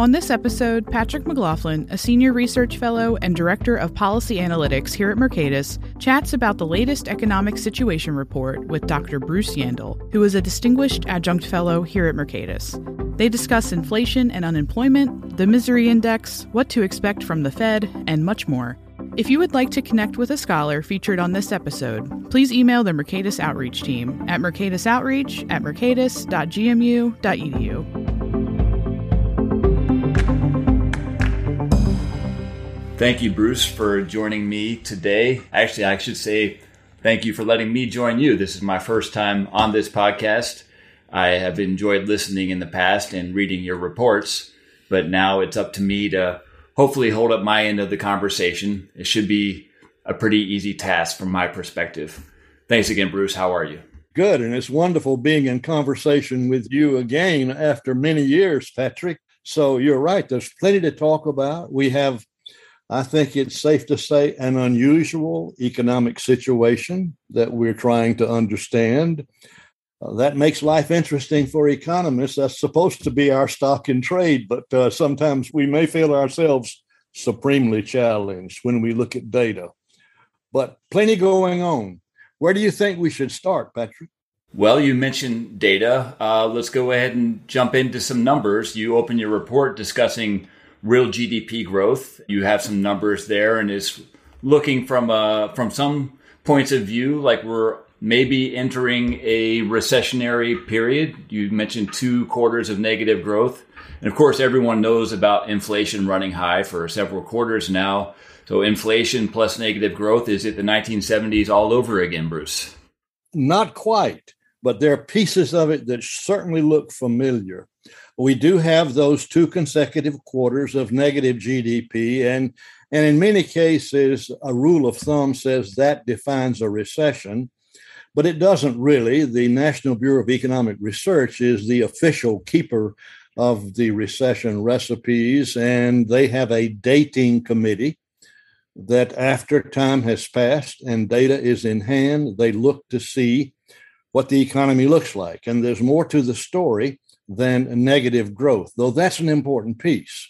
On this episode, Patrick McLaughlin, a senior research fellow and director of policy analytics here at Mercatus, chats about the latest economic situation report with Dr. Bruce Yandle, who is a distinguished adjunct fellow here at Mercatus. They discuss inflation and unemployment, the misery index, what to expect from the Fed, and much more. If you would like to connect with a scholar featured on this episode, please email the Mercatus Outreach team at mercatusoutreach at mercatus.gmu.edu. Thank you, Bruce, for joining me today. Actually, I should say thank you for letting me join you. This is my first time on this podcast. I have enjoyed listening in the past and reading your reports, but now it's up to me to hopefully hold up my end of the conversation. It should be a pretty easy task from my perspective. Thanks again, Bruce. How are you? Good. And it's wonderful being in conversation with you again after many years, Patrick. So you're right. There's plenty to talk about. We have I think it's safe to say an unusual economic situation that we're trying to understand. Uh, that makes life interesting for economists. That's supposed to be our stock in trade, but uh, sometimes we may feel ourselves supremely challenged when we look at data. But plenty going on. Where do you think we should start, Patrick? Well, you mentioned data. Uh, let's go ahead and jump into some numbers. You open your report discussing real GDP growth. You have some numbers there, and is looking from uh, from some points of view like we're maybe entering a recessionary period. You mentioned two quarters of negative growth. And of course, everyone knows about inflation running high for several quarters now. So inflation plus negative growth, is it the 1970s all over again, Bruce? Not quite, but there are pieces of it that certainly look familiar we do have those two consecutive quarters of negative GDP, and and in many cases, a rule of thumb says that defines a recession, but it doesn't really. The National Bureau of Economic Research is the official keeper of the recession recipes, and they have a dating committee that after time has passed and data is in hand, they look to see what the economy looks like. And there's more to the story than negative growth, though that's an important piece.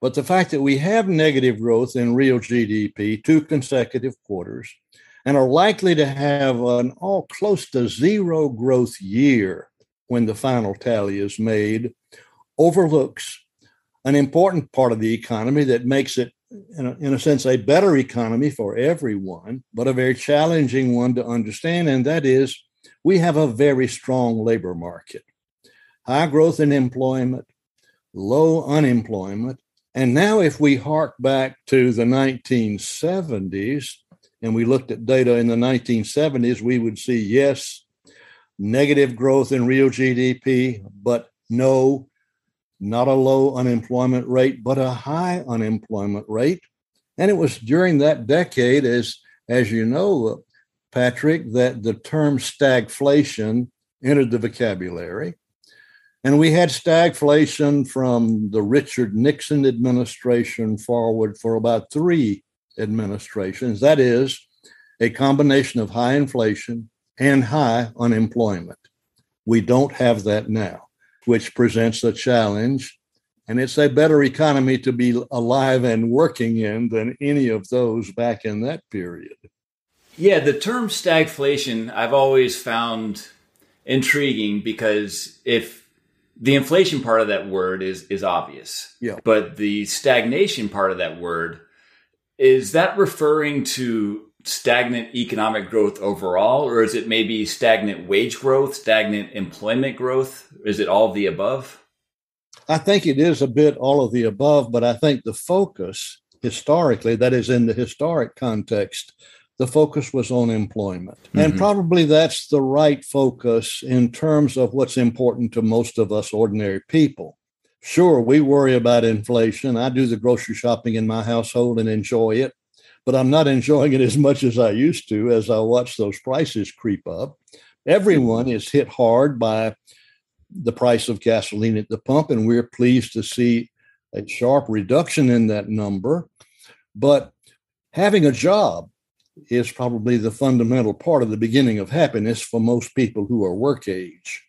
But the fact that we have negative growth in real GDP two consecutive quarters and are likely to have an all close to zero growth year when the final tally is made overlooks an important part of the economy that makes it, in a, in a sense, a better economy for everyone, but a very challenging one to understand. And that is, we have a very strong labor market high growth in employment, low unemployment. And now, if we hark back to the 1970s and we looked at data in the 1970s, we would see yes, negative growth in real GDP, but no, not a low unemployment rate, but a high unemployment rate. And it was during that decade, as, as you know, Patrick, that the term stagflation entered the vocabulary. And we had stagflation from the Richard Nixon administration forward for about three administrations. That is, a combination of high inflation and high unemployment. We don't have that now, which presents a challenge. And it's a better economy to be alive and working in than any of those back in that period. Yeah, the term stagflation I've always found intriguing because if the inflation part of that word is is obvious. Yeah. But the stagnation part of that word is that referring to stagnant economic growth overall or is it maybe stagnant wage growth, stagnant employment growth? Is it all of the above? I think it is a bit all of the above, but I think the focus historically, that is in the historic context, the focus was on employment. Mm-hmm. And probably that's the right focus in terms of what's important to most of us ordinary people. Sure, we worry about inflation. I do the grocery shopping in my household and enjoy it, but I'm not enjoying it as much as I used to as I watch those prices creep up. Everyone is hit hard by the price of gasoline at the pump, and we're pleased to see a sharp reduction in that number. But having a job, is probably the fundamental part of the beginning of happiness for most people who are work age.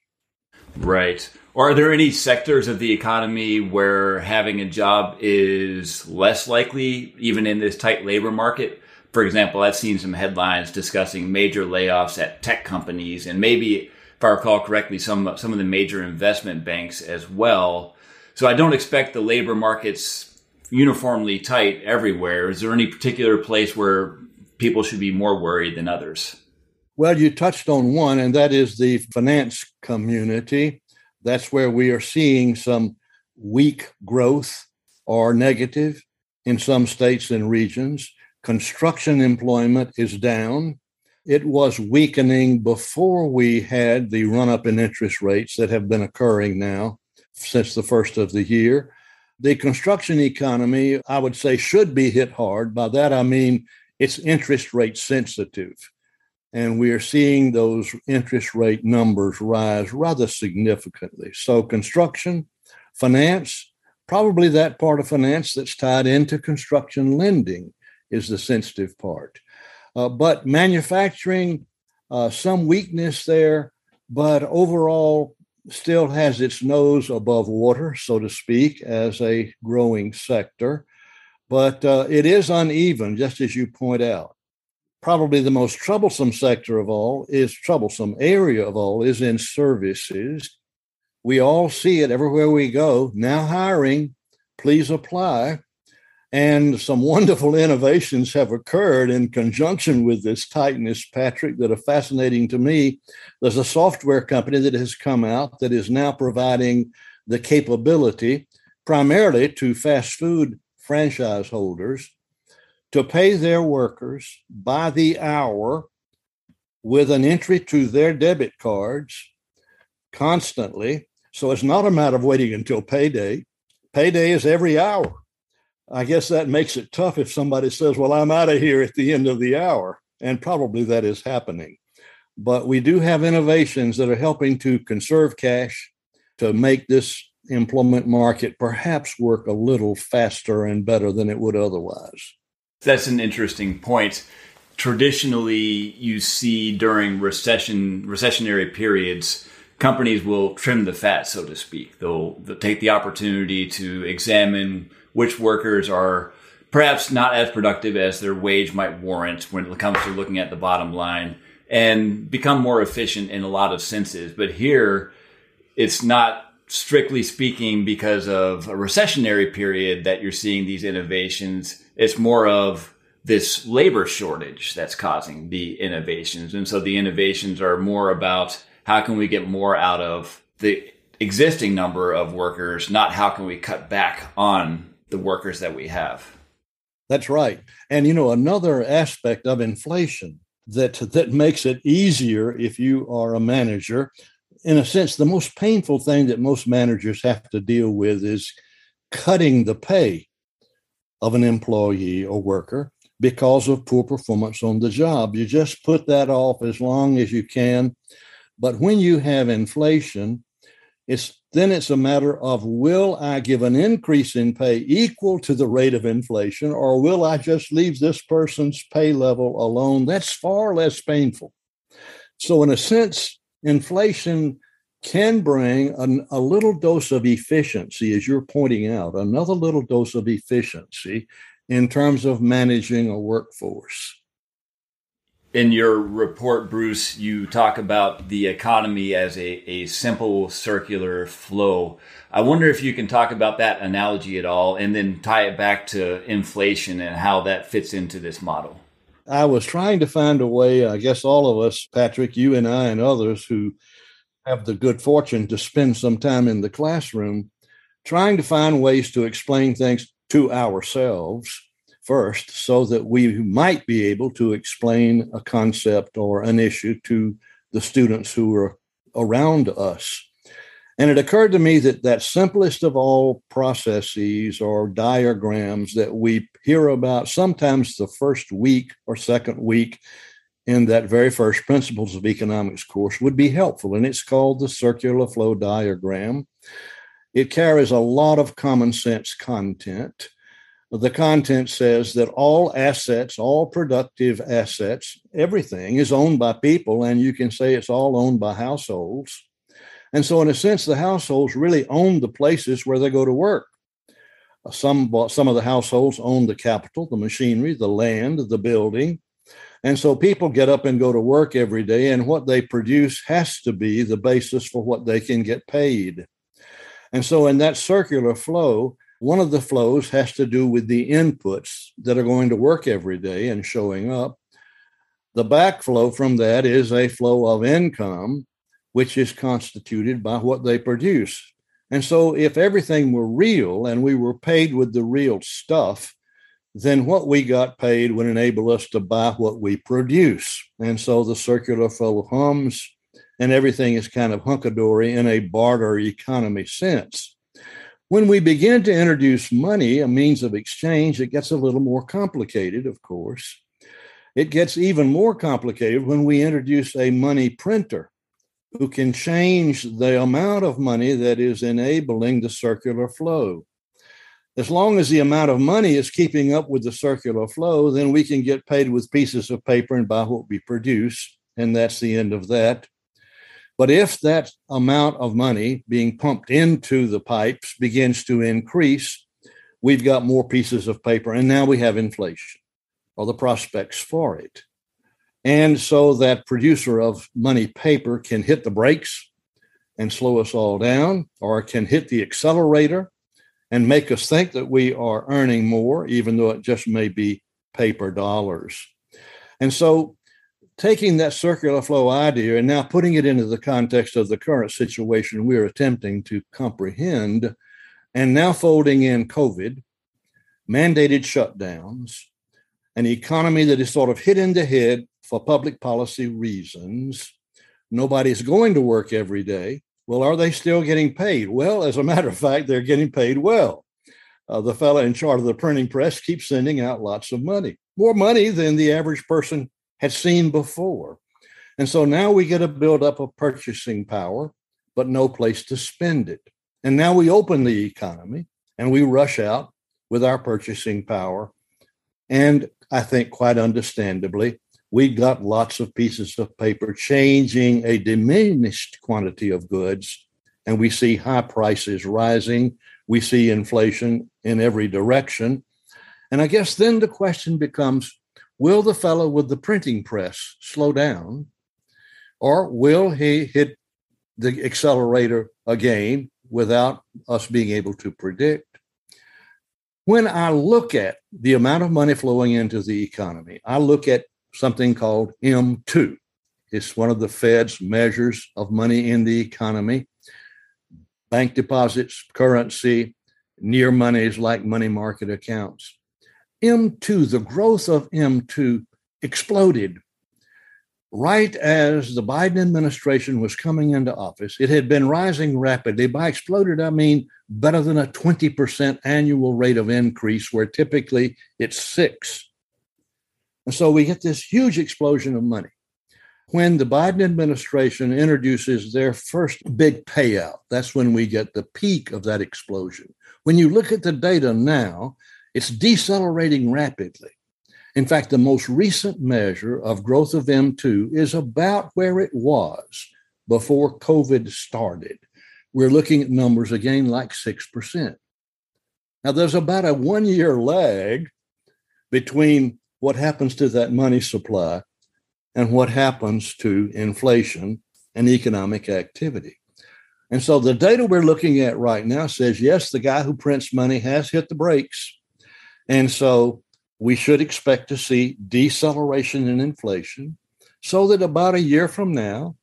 Right. Are there any sectors of the economy where having a job is less likely, even in this tight labor market? For example, I've seen some headlines discussing major layoffs at tech companies and maybe, if I recall correctly, some, some of the major investment banks as well. So I don't expect the labor markets uniformly tight everywhere. Is there any particular place where people should be more worried than others? Well, you touched on one, and that is the finance community. That's where we are seeing some weak growth or negative in some states and regions. Construction employment is down. It was weakening before we had the run up in interest rates that have been occurring now since the first of the year. The construction economy, I would say, should be hit hard. By that, I mean it's interest rate sensitive. And we are seeing those interest rate numbers rise rather significantly. So, construction, finance, probably that part of finance that's tied into construction lending is the sensitive part. Uh, but manufacturing, uh, some weakness there, but overall still has its nose above water, so to speak, as a growing sector. But uh, it is uneven, just as you point out probably the most troublesome sector of all is troublesome area of all is in services. We all see it everywhere we go. Now hiring, please apply. And some wonderful innovations have occurred in conjunction with this tightness, Patrick, that are fascinating to me. There's a software company that has come out that is now providing the capability primarily to fast food franchise holders to pay their workers by the hour with an entry to their debit cards constantly. So it's not a matter of waiting until payday. Payday is every hour. I guess that makes it tough if somebody says, Well, I'm out of here at the end of the hour. And probably that is happening. But we do have innovations that are helping to conserve cash to make this employment market perhaps work a little faster and better than it would otherwise. That's an interesting point. Traditionally, you see during recession recessionary periods, companies will trim the fat, so to speak. They'll, they'll take the opportunity to examine which workers are perhaps not as productive as their wage might warrant when it comes to looking at the bottom line and become more efficient in a lot of senses. But here, it's not strictly speaking because of a recessionary period that you're seeing these innovations. It's more of this labor shortage that's causing the innovations. And so the innovations are more about how can we get more out of the existing number of workers, not how can we cut back on the workers that we have. That's right. And you know, another aspect of inflation that that makes it easier if you are a manager in a sense, the most painful thing that most managers have to deal with is cutting the pay of an employee or worker because of poor performance on the job. You just put that off as long as you can. But when you have inflation, it's then it's a matter of will I give an increase in pay equal to the rate of inflation, or will I just leave this person's pay level alone? That's far less painful. So, in a sense, inflation can bring an, a little dose of efficiency, as you're pointing out, another little dose of efficiency in terms of managing a workforce. In your report, Bruce, you talk about the economy as a, a simple circular flow. I wonder if you can talk about that analogy at all and then tie it back to inflation and how that fits into this model. I was trying to find a way, I guess all of us, Patrick, you and I, and others who have the good fortune to spend some time in the classroom, trying to find ways to explain things to ourselves first so that we might be able to explain a concept or an issue to the students who are around us. And it occurred to me that that simplest of all processes or diagrams that we hear about sometimes the first week or second week in that very first principles of economics course would be helpful. And it's called the circular flow diagram. It carries a lot of common sense content. The content says that all assets, all productive assets, everything is owned by people, and you can say it's all owned by households And so, in a sense, the households really own the places where they go to work. Uh, some, some of the households own the capital, the machinery, the land, the building. And so people get up and go to work every day, and what they produce has to be the basis for what they can get paid. And so, in that circular flow, one of the flows has to do with the inputs that are going to work every day and showing up. The backflow from that is a flow of income, which is constituted by what they produce. And so, if everything were real and we were paid with the real stuff, then what we got paid would enable us to buy what we produce. And so the circular flow hums and everything is kind of hunkadory in a barter economy sense. When we begin to introduce money, a means of exchange, it gets a little more complicated, of course. It gets even more complicated when we introduce a money printer who can change the amount of money that is enabling the circular flow as long as the amount of money is keeping up with the circular flow, then we can get paid with pieces of paper and buy what we produce. And that's the end of that. But if that amount of money being pumped into the pipes begins to increase, we've got more pieces of paper. And now we have inflation or the prospects for it. And so that producer of money paper can hit the brakes and slow us all down, or can hit the accelerator and make us think that we are earning more, even though it just may be paper dollars. And so, taking that circular flow idea and now putting it into the context of the current situation we're attempting to comprehend, and now folding in COVID, mandated shutdowns, an economy that is sort of hit in the head for public policy reasons. Nobody's going to work every day. Well, are they still getting paid? Well, as a matter of fact, they're getting paid well. Uh, the fellow in charge of the printing press keeps sending out lots of money, more money than the average person had seen before. And so now we get a buildup of purchasing power, but no place to spend it. And now we open the economy and we rush out with our purchasing power. And I think quite understandably, we got lots of pieces of paper changing a diminished quantity of goods, and we see high prices rising. We see inflation in every direction. And I guess then the question becomes will the fellow with the printing press slow down, or will he hit the accelerator again without us being able to predict? When I look at the amount of money flowing into the economy, I look at something called M2. It's one of the Fed's measures of money in the economy. Bank deposits, currency, near monies like money market accounts. M2, the growth of M2 exploded right as the Biden administration was coming into office. It had been rising rapidly. By exploded, I mean better than a 20% annual rate of increase, where typically it's six. And so we get this huge explosion of money. When the Biden administration introduces their first big payout, that's when we get the peak of that explosion. When you look at the data now, it's decelerating rapidly. In fact, the most recent measure of growth of M2 is about where it was before COVID started. We're looking at numbers again like 6%. Now, there's about a one year lag between what happens to that money supply and what happens to inflation and economic activity. And so the data we're looking at right now says yes, the guy who prints money has hit the brakes. And so we should expect to see deceleration in inflation so that about a year from now,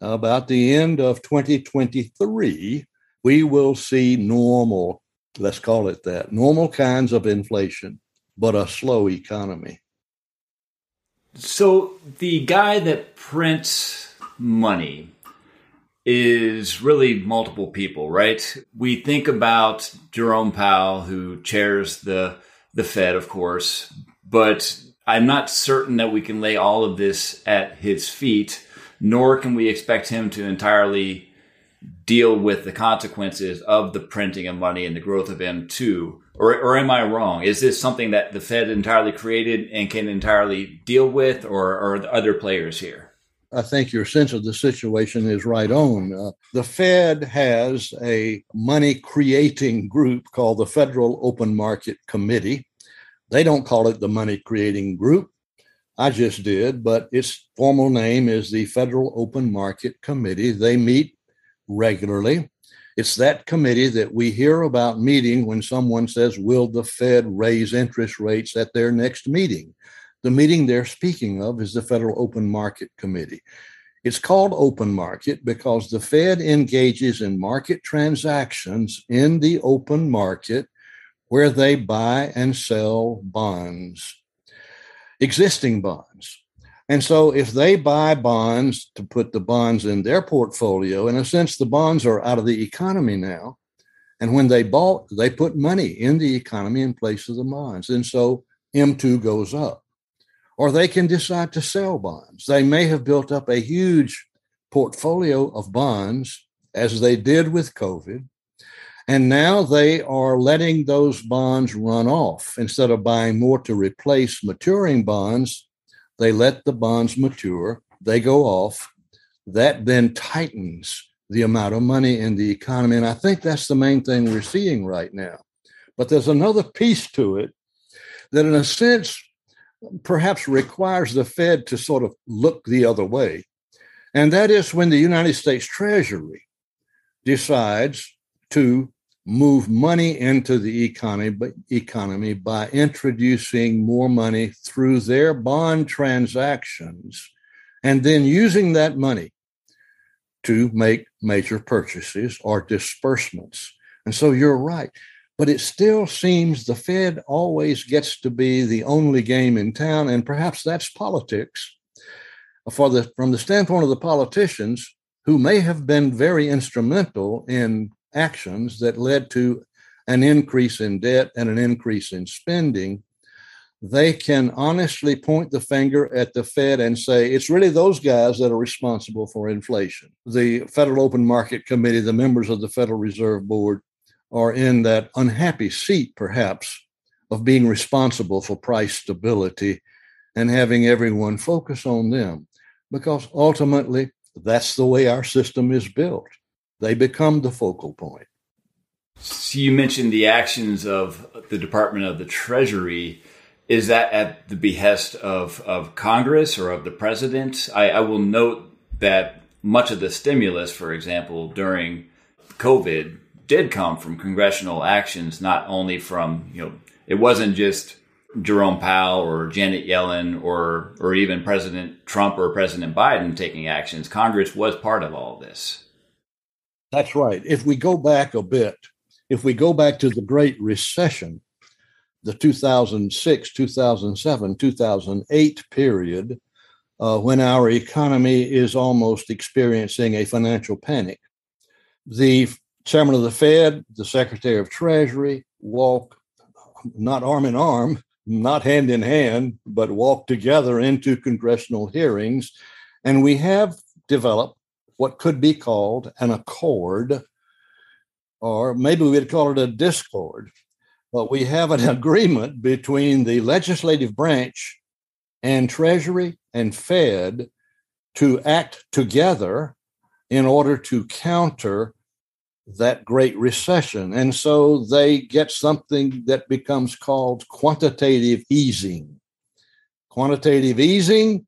about the end of 2023, we will see normal, let's call it that, normal kinds of inflation, but a slow economy. So the guy that prints money is really multiple people, right? We think about Jerome Powell, who chairs the the Fed, of course, but I'm not certain that we can lay all of this at his feet, nor can we expect him to entirely deal with the consequences of the printing of money and the growth of M2. Or, or am I wrong? Is this something that the Fed entirely created and can entirely deal with, or, or are other players here? I think your sense of the situation is right on. Uh, the Fed has a money creating group called the Federal Open Market Committee. They don't call it the money creating group. I just did, but its formal name is the Federal Open Market Committee. They meet regularly. It's that committee that we hear about meeting when someone says, Will the Fed raise interest rates at their next meeting? The meeting they're speaking of is the Federal Open Market Committee. It's called open market because the Fed engages in market transactions in the open market where they buy and sell bonds, existing bonds. And so if they buy bonds to put the bonds in their portfolio, in a sense, the bonds are out of the economy now. And when they bought, they put money in the economy in place of the bonds. And so M2 goes up or they can decide to sell bonds. They may have built up a huge portfolio of bonds, as they did with COVID. And now they are letting those bonds run off. Instead of buying more to replace maturing bonds, they let the bonds mature, they go off. That then tightens the amount of money in the economy. And I think that's the main thing we're seeing right now. But there's another piece to it that, in a sense, perhaps requires the Fed to sort of look the other way. And that is when the United States Treasury decides to move money into the economy, but economy by introducing more money through their bond transactions and then using that money to make major purchases or disbursements. And so you're right but it still seems the Fed always gets to be the only game in town, and perhaps that's politics. For the from the standpoint of the politicians who may have been very instrumental in actions that led to an increase in debt and an increase in spending, they can honestly point the finger at the Fed and say it's really those guys that are responsible for inflation. The Federal Open Market Committee, the members of the Federal Reserve Board, are in that unhappy seat, perhaps, of being responsible for price stability and having everyone focus on them. Because ultimately, that's the way our system is built. They become the focal point. So you mentioned the actions of the Department of the Treasury. Is that at the behest of, of Congress or of the president? I, I will note that much of the stimulus, for example, during COVID did come from congressional actions, not only from, you know, it wasn't just Jerome Powell or Janet Yellen or or even President Trump or President Biden taking actions. Congress was part of all of this. That's right. If we go back a bit, if we go back to the Great Recession, the 2006, 2007, 2008 period, uh, when our economy is almost experiencing a financial panic, the chairman of the Fed, the secretary of Treasury walk not arm in arm, not hand in hand, but walk together into congressional hearings. And we have developed what could be called an accord, or maybe we'd call it a discord. But we have an agreement between the legislative branch and Treasury and Fed to act together in order to counter that great recession. And so they get something that becomes called quantitative easing. Quantitative easing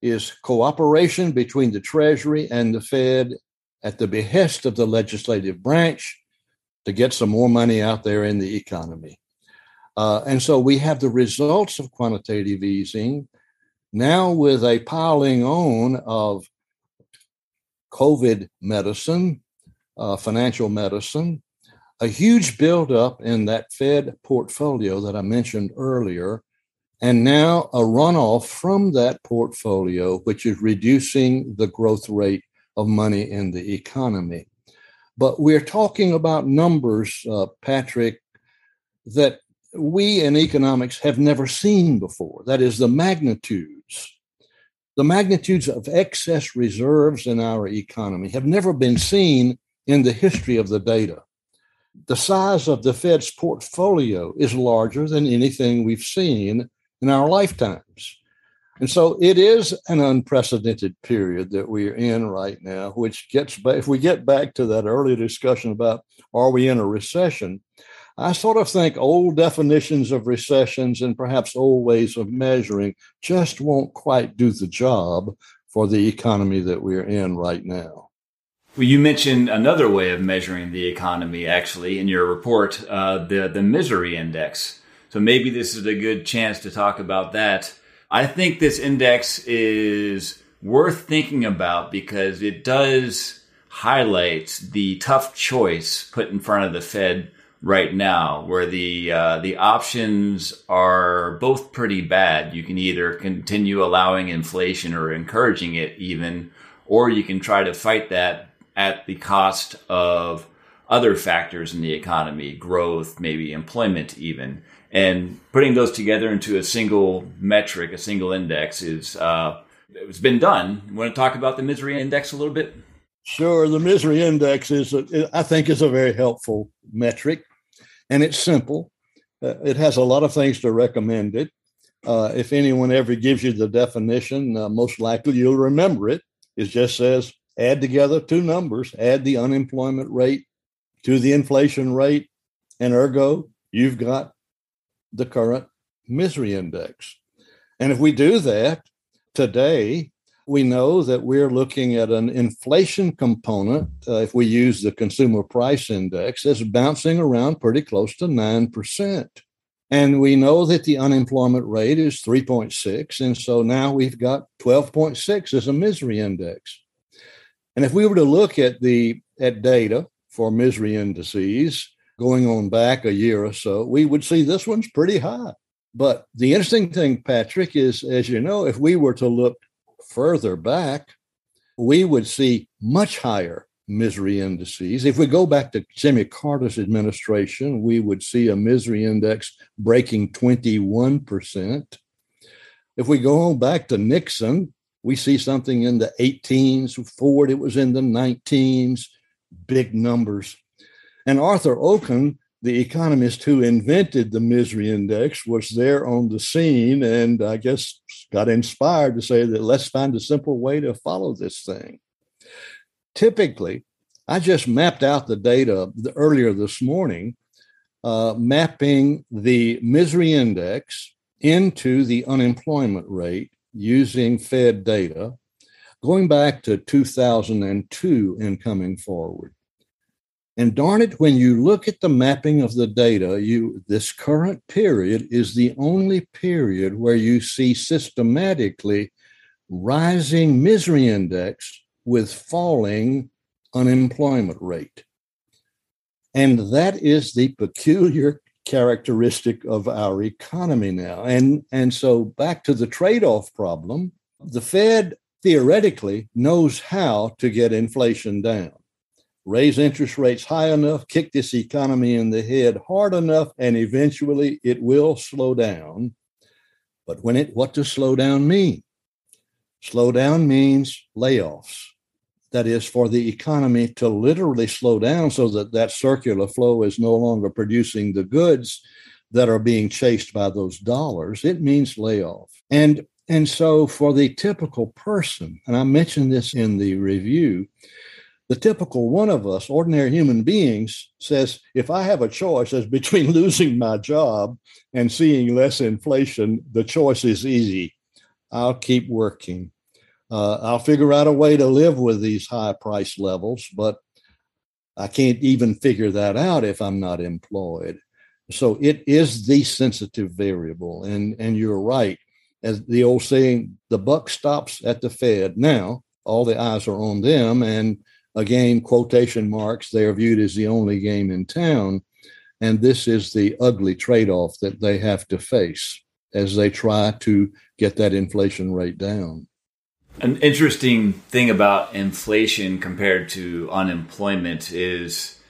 is cooperation between the Treasury and the Fed at the behest of the legislative branch to get some more money out there in the economy. Uh, and so we have the results of quantitative easing now with a piling on of COVID medicine, uh, financial medicine, a huge buildup in that Fed portfolio that I mentioned earlier, and now a runoff from that portfolio, which is reducing the growth rate of money in the economy. But we're talking about numbers, uh, Patrick, that we in economics have never seen before. That is the magnitudes. The magnitudes of excess reserves in our economy have never been seen in the history of the data. The size of the Fed's portfolio is larger than anything we've seen in our lifetimes. And so it is an unprecedented period that we are in right now, which gets back, if we get back to that earlier discussion about are we in a recession, I sort of think old definitions of recessions and perhaps old ways of measuring just won't quite do the job for the economy that we're in right now. Well, you mentioned another way of measuring the economy, actually, in your report, uh, the the misery index. So maybe this is a good chance to talk about that. I think this index is worth thinking about because it does highlight the tough choice put in front of the Fed right now, where the uh, the options are both pretty bad. You can either continue allowing inflation or encouraging it, even, or you can try to fight that at the cost of other factors in the economy, growth, maybe employment, even. And putting those together into a single metric, a single index, is uh, it's been done. You want to talk about the misery index a little bit? Sure. The misery index is, a, I think, is a very helpful metric, and it's simple. Uh, it has a lot of things to recommend it. Uh, if anyone ever gives you the definition, uh, most likely you'll remember it. It just says add together two numbers, add the unemployment rate to the inflation rate, and ergo, you've got the current misery index. And if we do that today, we know that we're looking at an inflation component, uh, if we use the consumer price index, that's bouncing around pretty close to 9%. And we know that the unemployment rate is 3.6. And so now we've got 12.6 as a misery index. And if we were to look at the at data for misery indices going on back a year or so, we would see this one's pretty high. But the interesting thing, Patrick, is as you know, if we were to look further back, we would see much higher misery indices. If we go back to Jimmy Carter's administration, we would see a misery index breaking 21%. If we go on back to Nixon, we see something in the 18s. Ford, it was in the 19s, big numbers. And Arthur Okun the economist who invented the misery index was there on the scene and I guess got inspired to say that let's find a simple way to follow this thing. Typically, I just mapped out the data earlier this morning, uh, mapping the misery index into the unemployment rate using Fed data going back to 2002 and coming forward. And darn it, when you look at the mapping of the data, you this current period is the only period where you see systematically rising misery index with falling unemployment rate. And that is the peculiar characteristic of our economy now. And, and so back to the trade-off problem, the Fed theoretically knows how to get inflation down raise interest rates high enough, kick this economy in the head hard enough, and eventually it will slow down. But when it, what does slow down mean? Slow down means layoffs. That is for the economy to literally slow down so that that circular flow is no longer producing the goods that are being chased by those dollars. It means layoff. And and so for the typical person, and I mentioned this in the review, the typical one of us, ordinary human beings, says, if I have a choice as between losing my job and seeing less inflation, the choice is easy. I'll keep working. Uh, I'll figure out a way to live with these high price levels, but I can't even figure that out if I'm not employed. So it is the sensitive variable. And, and you're right. As the old saying, the buck stops at the Fed. Now, all the eyes are on them. And again, quotation marks, they are viewed as the only game in town. And this is the ugly trade off that they have to face as they try to get that inflation rate down. An interesting thing about inflation compared to unemployment is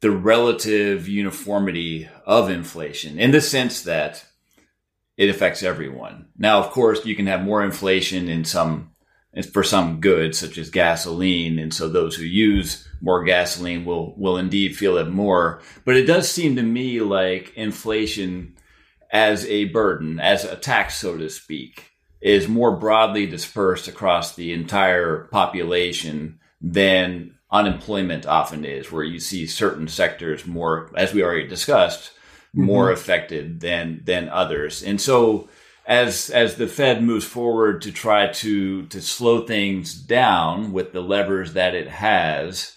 the relative uniformity of inflation in the sense that it affects everyone. Now, of course, you can have more inflation in some for some goods such as gasoline. And so those who use more gasoline will, will indeed feel it more. But it does seem to me like inflation as a burden, as a tax, so to speak, is more broadly dispersed across the entire population than unemployment often is, where you see certain sectors more, as we already discussed, more mm-hmm. affected than than others. And so as as the Fed moves forward to try to to slow things down with the levers that it has,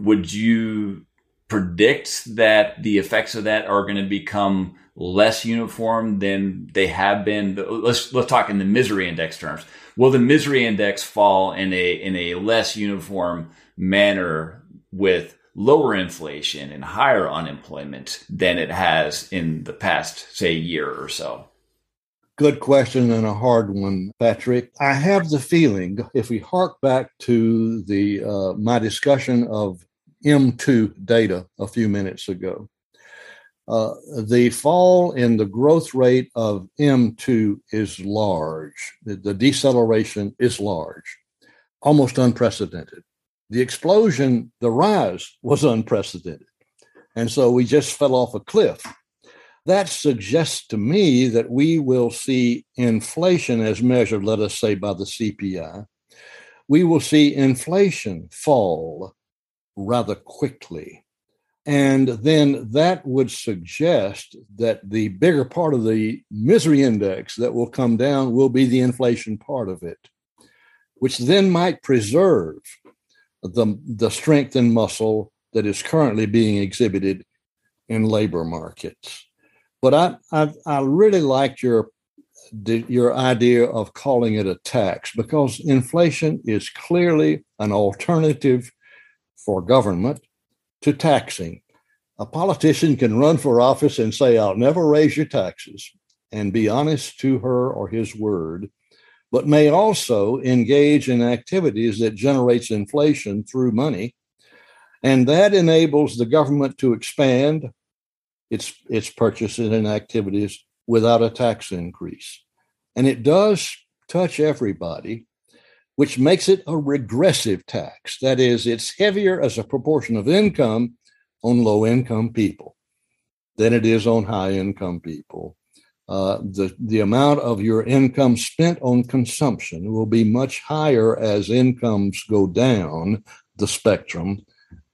would you predict that the effects of that are going to become less uniform than they have been? Let's let's talk in the misery index terms. Will the misery index fall in a in a less uniform manner with lower inflation and higher unemployment than it has in the past, say, year or so? Good question and a hard one, Patrick. I have the feeling, if we hark back to the uh, my discussion of M2 data a few minutes ago, uh, the fall in the growth rate of M2 is large. The, the deceleration is large, almost unprecedented. The explosion, the rise was unprecedented. And so we just fell off a cliff. That suggests to me that we will see inflation as measured, let us say, by the CPI. We will see inflation fall rather quickly. And then that would suggest that the bigger part of the misery index that will come down will be the inflation part of it, which then might preserve the, the strength and muscle that is currently being exhibited in labor markets. But I, I, I really liked your your idea of calling it a tax because inflation is clearly an alternative for government to taxing. A politician can run for office and say, I'll never raise your taxes, and be honest to her or his word, but may also engage in activities that generates inflation through money. And that enables the government to expand its, its purchases and activities without a tax increase. And it does touch everybody, which makes it a regressive tax. That is, it's heavier as a proportion of income on low income people than it is on high income people. Uh, the, the amount of your income spent on consumption will be much higher as incomes go down the spectrum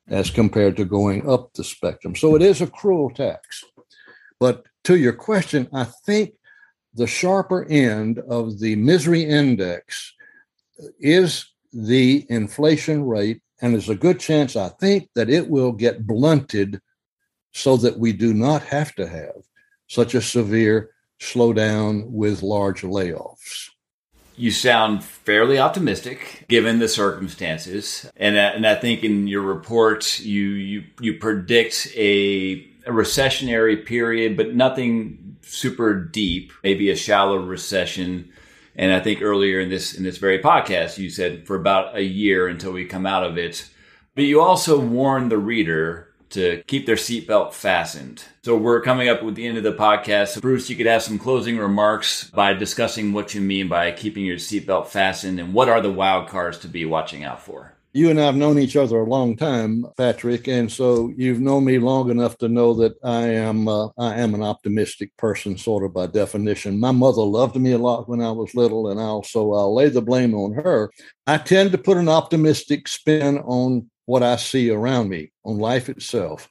as compared to going up the spectrum. So it is a cruel tax. But to your question, I think the sharper end of the misery index is the inflation rate, and there's a good chance, I think, that it will get blunted so that we do not have to have such a severe slowdown with large layoffs. You sound fairly optimistic given the circumstances, and and I think in your report you you you predict a, a recessionary period, but nothing super deep, maybe a shallow recession and I think earlier in this in this very podcast, you said for about a year until we come out of it. But you also warned the reader to keep their seatbelt fastened. So we're coming up with the end of the podcast. Bruce, you could have some closing remarks by discussing what you mean by keeping your seatbelt fastened and what are the wild cards to be watching out for you and I have known each other a long time, Patrick, and so you've known me long enough to know that I am uh, I am an optimistic person, sort of by definition. My mother loved me a lot when I was little, and I also I'll lay the blame on her. I tend to put an optimistic spin on what I see around me, on life itself.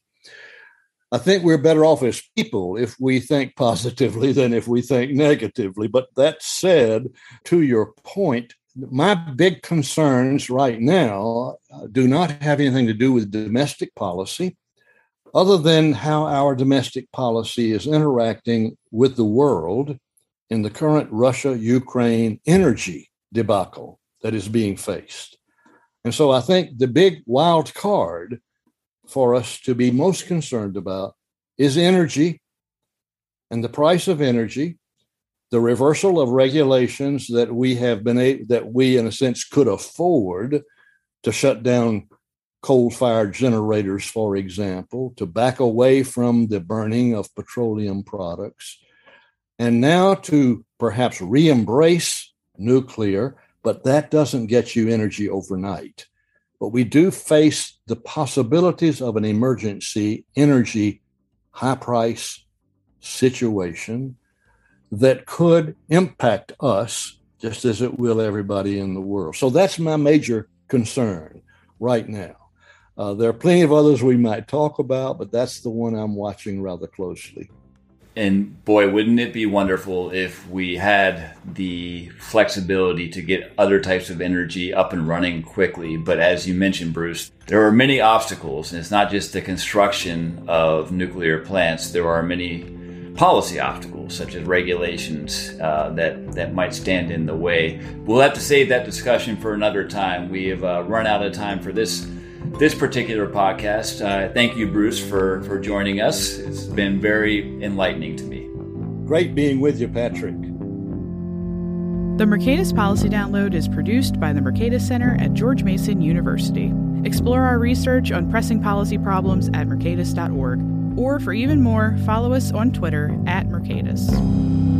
I think we're better off as people if we think positively than if we think negatively. But that said, to your point, my big concerns right now uh, do not have anything to do with domestic policy, other than how our domestic policy is interacting with the world in the current Russia Ukraine energy debacle that is being faced. And so I think the big wild card for us to be most concerned about is energy and the price of energy the reversal of regulations that we have been a, that we in a sense could afford to shut down coal-fired generators for example to back away from the burning of petroleum products and now to perhaps re-embrace nuclear but that doesn't get you energy overnight but we do face the possibilities of an emergency energy high price situation that could impact us just as it will everybody in the world. So that's my major concern right now. Uh, there are plenty of others we might talk about, but that's the one I'm watching rather closely. And boy, wouldn't it be wonderful if we had the flexibility to get other types of energy up and running quickly. But as you mentioned, Bruce, there are many obstacles, and it's not just the construction of nuclear plants. There are many policy obstacles, such as regulations, uh, that, that might stand in the way. We'll have to save that discussion for another time. We have uh, run out of time for this this particular podcast. Uh, thank you, Bruce, for, for joining us. It's been very enlightening to me. Great being with you, Patrick. The Mercatus Policy Download is produced by the Mercatus Center at George Mason University. Explore our research on pressing policy problems at mercatus.org. Or for even more, follow us on Twitter at Mercatus.